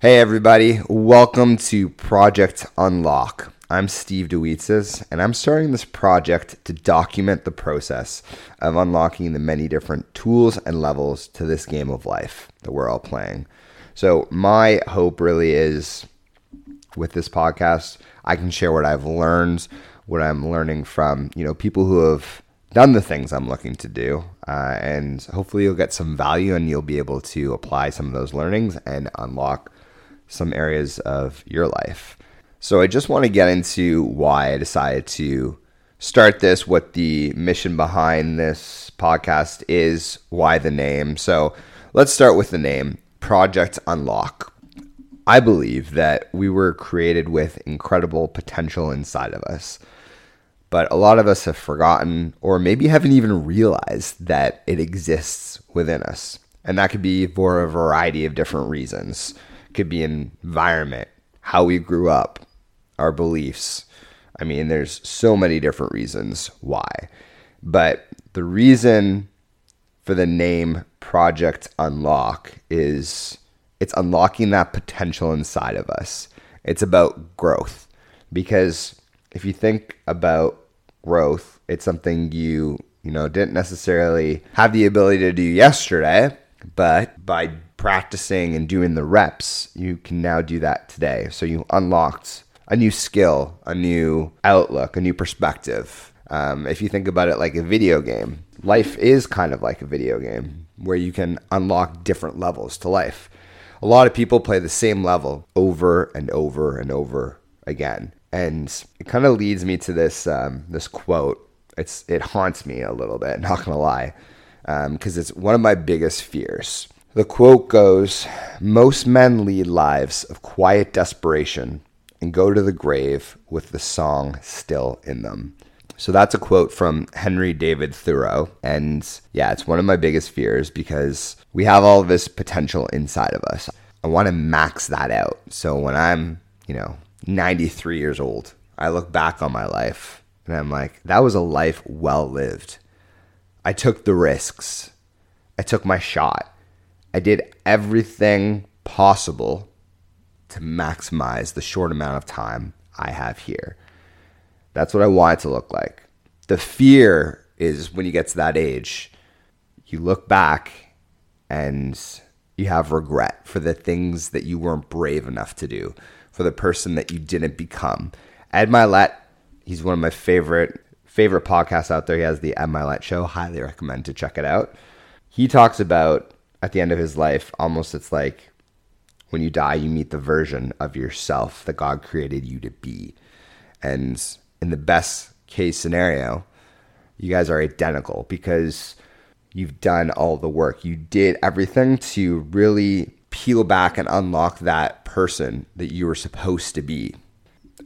Hey, everybody, welcome to Project Unlock. I'm Steve Douitsis, and I'm starting this project to document the process of unlocking the many different tools and levels to this game of life that we're all playing. So, my hope really is with this podcast, I can share what I've learned, what I'm learning from, you know, people who have done the things I'm looking to do. Uh, and hopefully, you'll get some value and you'll be able to apply some of those learnings and unlock some areas of your life. So I just want to get into why I decided to start this, what the mission behind this podcast is, why the name. So let's start with the name Project Unlock. I believe that we were created with incredible potential inside of us. But a lot of us have forgotten or maybe haven't even realized that it exists within us. And that could be for a variety of different reasons could be environment, how we grew up, our beliefs. I mean, there's so many different reasons why. But the reason for the name Project Unlock is it's unlocking that potential inside of us. It's about growth. Because if you think about growth, it's something you, you know, didn't necessarily have the ability to do yesterday, but by practicing and doing the reps, you can now do that today. So you unlocked a new skill, a new outlook, a new perspective. Um, if you think about it like a video game, life is kind of like a video game where you can unlock different levels to life. A lot of people play the same level over and over and over again, and it kind of leads me to this um, this quote. It's it haunts me a little bit, not gonna lie, because um, it's one of my biggest fears. The quote goes Most men lead lives of quiet desperation and go to the grave with the song still in them. So that's a quote from Henry David Thoreau. And yeah, it's one of my biggest fears because we have all this potential inside of us. I want to max that out. So when I'm, you know, 93 years old, I look back on my life and I'm like, that was a life well lived. I took the risks, I took my shot. I did everything possible to maximize the short amount of time I have here. That's what I want it to look like. The fear is when you get to that age, you look back and you have regret for the things that you weren't brave enough to do, for the person that you didn't become. Ed Mylett, he's one of my favorite favorite podcasts out there. He has the Ed Mylett Show. Highly recommend to check it out. He talks about at the end of his life, almost it's like when you die, you meet the version of yourself that God created you to be. And in the best case scenario, you guys are identical because you've done all the work. You did everything to really peel back and unlock that person that you were supposed to be.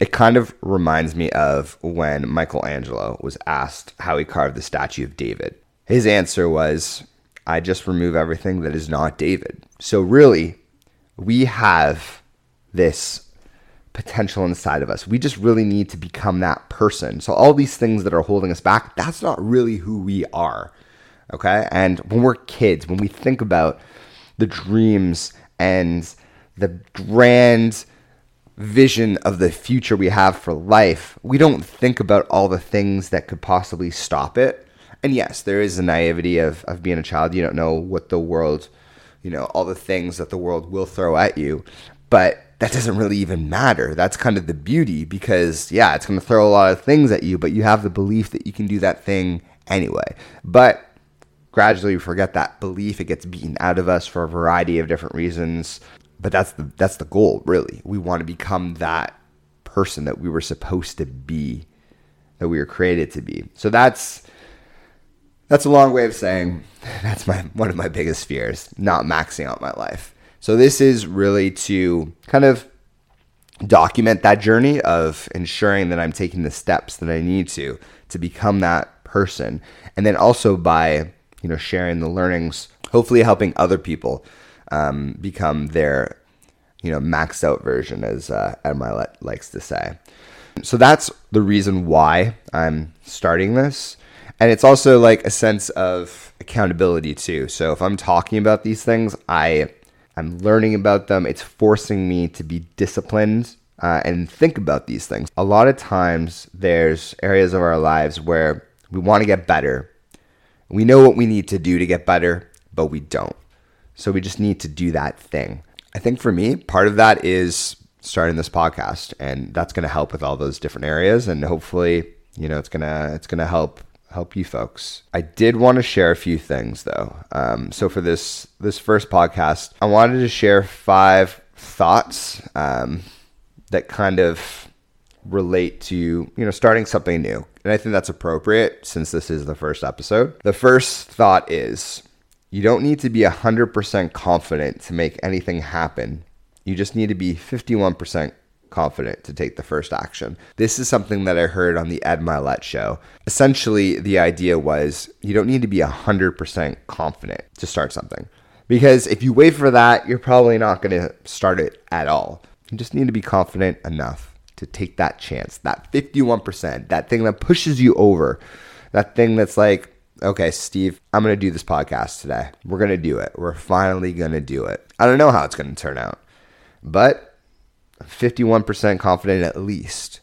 It kind of reminds me of when Michelangelo was asked how he carved the statue of David. His answer was, I just remove everything that is not David. So, really, we have this potential inside of us. We just really need to become that person. So, all these things that are holding us back, that's not really who we are. Okay. And when we're kids, when we think about the dreams and the grand vision of the future we have for life, we don't think about all the things that could possibly stop it and yes, there is a naivety of, of being a child. You don't know what the world, you know, all the things that the world will throw at you. But that doesn't really even matter. That's kind of the beauty because, yeah, it's going to throw a lot of things at you, but you have the belief that you can do that thing anyway. But gradually we forget that belief. It gets beaten out of us for a variety of different reasons. But that's the that's the goal, really. We want to become that person that we were supposed to be, that we were created to be. So that's that's a long way of saying that's my one of my biggest fears, not maxing out my life. So this is really to kind of document that journey of ensuring that I'm taking the steps that I need to to become that person. And then also by, you know, sharing the learnings, hopefully helping other people um, become their, you know, maxed out version, as uh, Mylett likes to say. So that's the reason why I'm starting this and it's also like a sense of accountability too. So if I'm talking about these things, I I'm learning about them. It's forcing me to be disciplined uh, and think about these things. A lot of times, there's areas of our lives where we want to get better. We know what we need to do to get better, but we don't. So we just need to do that thing. I think for me, part of that is starting this podcast, and that's going to help with all those different areas. And hopefully, you know, it's gonna it's gonna help help you folks. I did want to share a few things though. Um, so for this this first podcast, I wanted to share five thoughts um, that kind of relate to you know starting something new and i think that's appropriate since this is the first episode the first thought is you don't need to be 100% confident to make anything happen you just need to be 51% confident to take the first action. This is something that I heard on the Ed Mylett show. Essentially, the idea was you don't need to be 100% confident to start something. Because if you wait for that, you're probably not going to start it at all. You just need to be confident enough to take that chance, that 51%, that thing that pushes you over, that thing that's like, okay, Steve, I'm going to do this podcast today. We're going to do it. We're finally going to do it. I don't know how it's going to turn out, but 51% confident at least,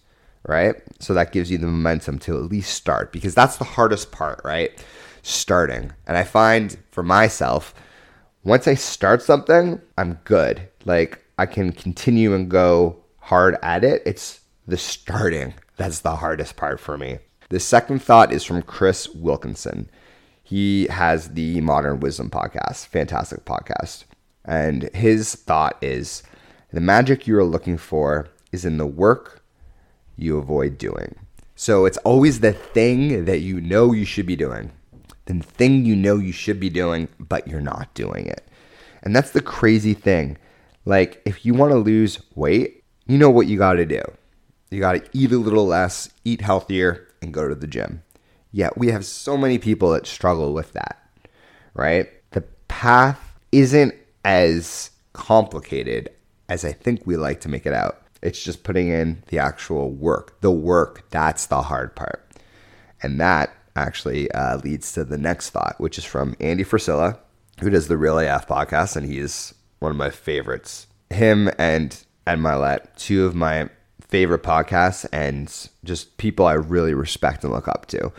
right? So that gives you the momentum to at least start because that's the hardest part, right? Starting. And I find for myself, once I start something, I'm good. Like I can continue and go hard at it. It's the starting that's the hardest part for me. The second thought is from Chris Williamson. He has the Modern Wisdom podcast, fantastic podcast. And his thought is the magic you are looking for is in the work you avoid doing. So it's always the thing that you know you should be doing, the thing you know you should be doing, but you're not doing it. And that's the crazy thing. Like, if you want to lose weight, you know what you got to do. You got to eat a little less, eat healthier, and go to the gym. Yet we have so many people that struggle with that, right? The path isn't as complicated as I think we like to make it out. It's just putting in the actual work. The work, that's the hard part. And that actually uh, leads to the next thought, which is from Andy Frisella, who does the Real AF podcast, and he's one of my favorites. Him and Ed Mylett, two of my favorite podcasts and just people I really respect and look up to.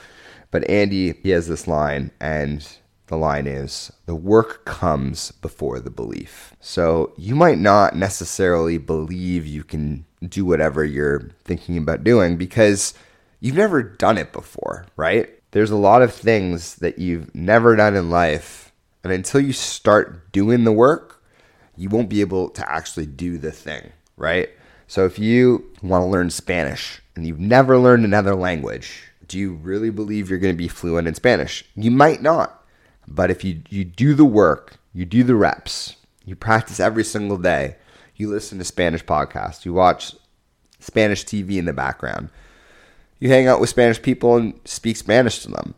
But Andy, he has this line, and the line is the work comes before the belief. So you might not necessarily believe you can do whatever you're thinking about doing because you've never done it before, right? There's a lot of things that you've never done in life. And until you start doing the work, you won't be able to actually do the thing, right? So if you want to learn Spanish and you've never learned another language, do you really believe you're going to be fluent in Spanish? You might not but if you, you do the work, you do the reps, you practice every single day, you listen to Spanish podcasts, you watch Spanish TV in the background, you hang out with Spanish people and speak Spanish to them.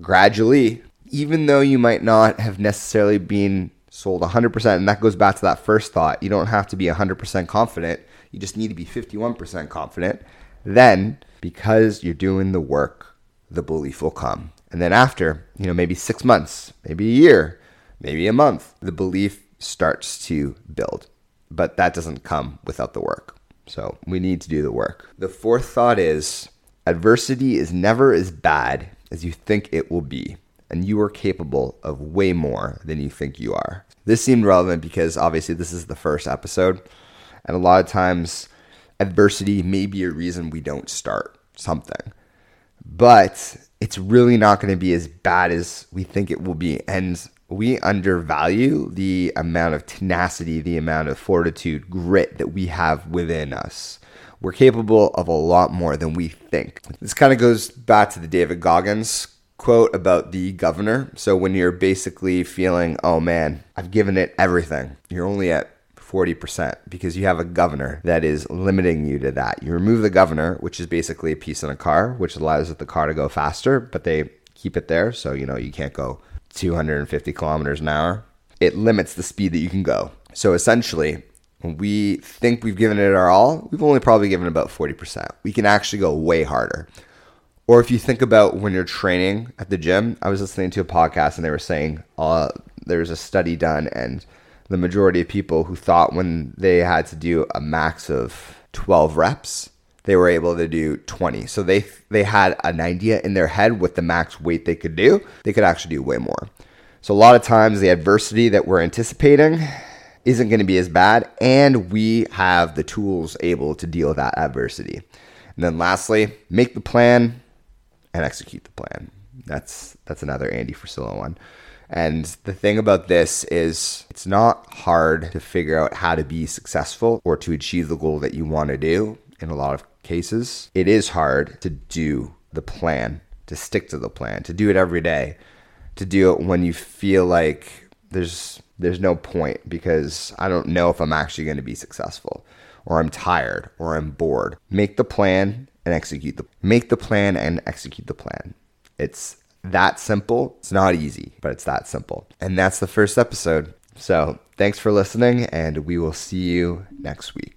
Gradually, even though you might not have necessarily been sold 100%, and that goes back to that first thought, you don't have to be 100% confident, you just need to be 51% confident. Then, because you're doing the work, the belief will come. And then after, you know, maybe six months, maybe a year, maybe a month, the belief starts to build. But that doesn't come without the work. So we need to do the work. The fourth thought is adversity is never as bad as you think it will be, and you are capable of way more than you think you are. This seemed relevant because obviously this is the first episode, and a lot of times adversity may be a reason we don't start something. But it's really not going to be as bad as we think it will be. And we undervalue the amount of tenacity, the amount of fortitude, grit that we have within us. We're capable of a lot more than we think. This kind of goes back to the David Goggins quote about the governor. So when you're basically feeling, oh man, I've given it everything, you're only at 40% because you have a governor that is limiting you to that. You remove the governor, which is basically a piece in a car, which allows the car to go faster, but they keep it there. So, you know, you can't go 250 kilometers an hour. It limits the speed that you can go. So essentially, we think we've given it our all, we've only probably given about 40%. We can actually go way harder. Or if you think about when you're training at the gym, I was listening to a podcast and they were saying uh, there's a study done and the majority of people who thought when they had to do a max of 12 reps, they were able to do 20. So they they had an idea in their head what the max weight they could do. They could actually do way more. So a lot of times the adversity that we're anticipating isn't going to be as bad and we have the tools able to deal with that adversity. And then lastly, make the plan and execute the plan. That's that's another Andy Frisella one. And the thing about this is it's not hard to figure out how to be successful or to achieve the goal that you want to do in a lot of cases. It is hard to do the plan, to stick to the plan, to do it every day, to do it when you feel like there's there's no point because I don't know if I'm actually going to be successful or I'm tired or I'm bored. Make the plan and execute the make the plan and execute the plan. It's that simple. It's not easy, but it's that simple. And that's the first episode. So, thanks for listening and we will see you next week.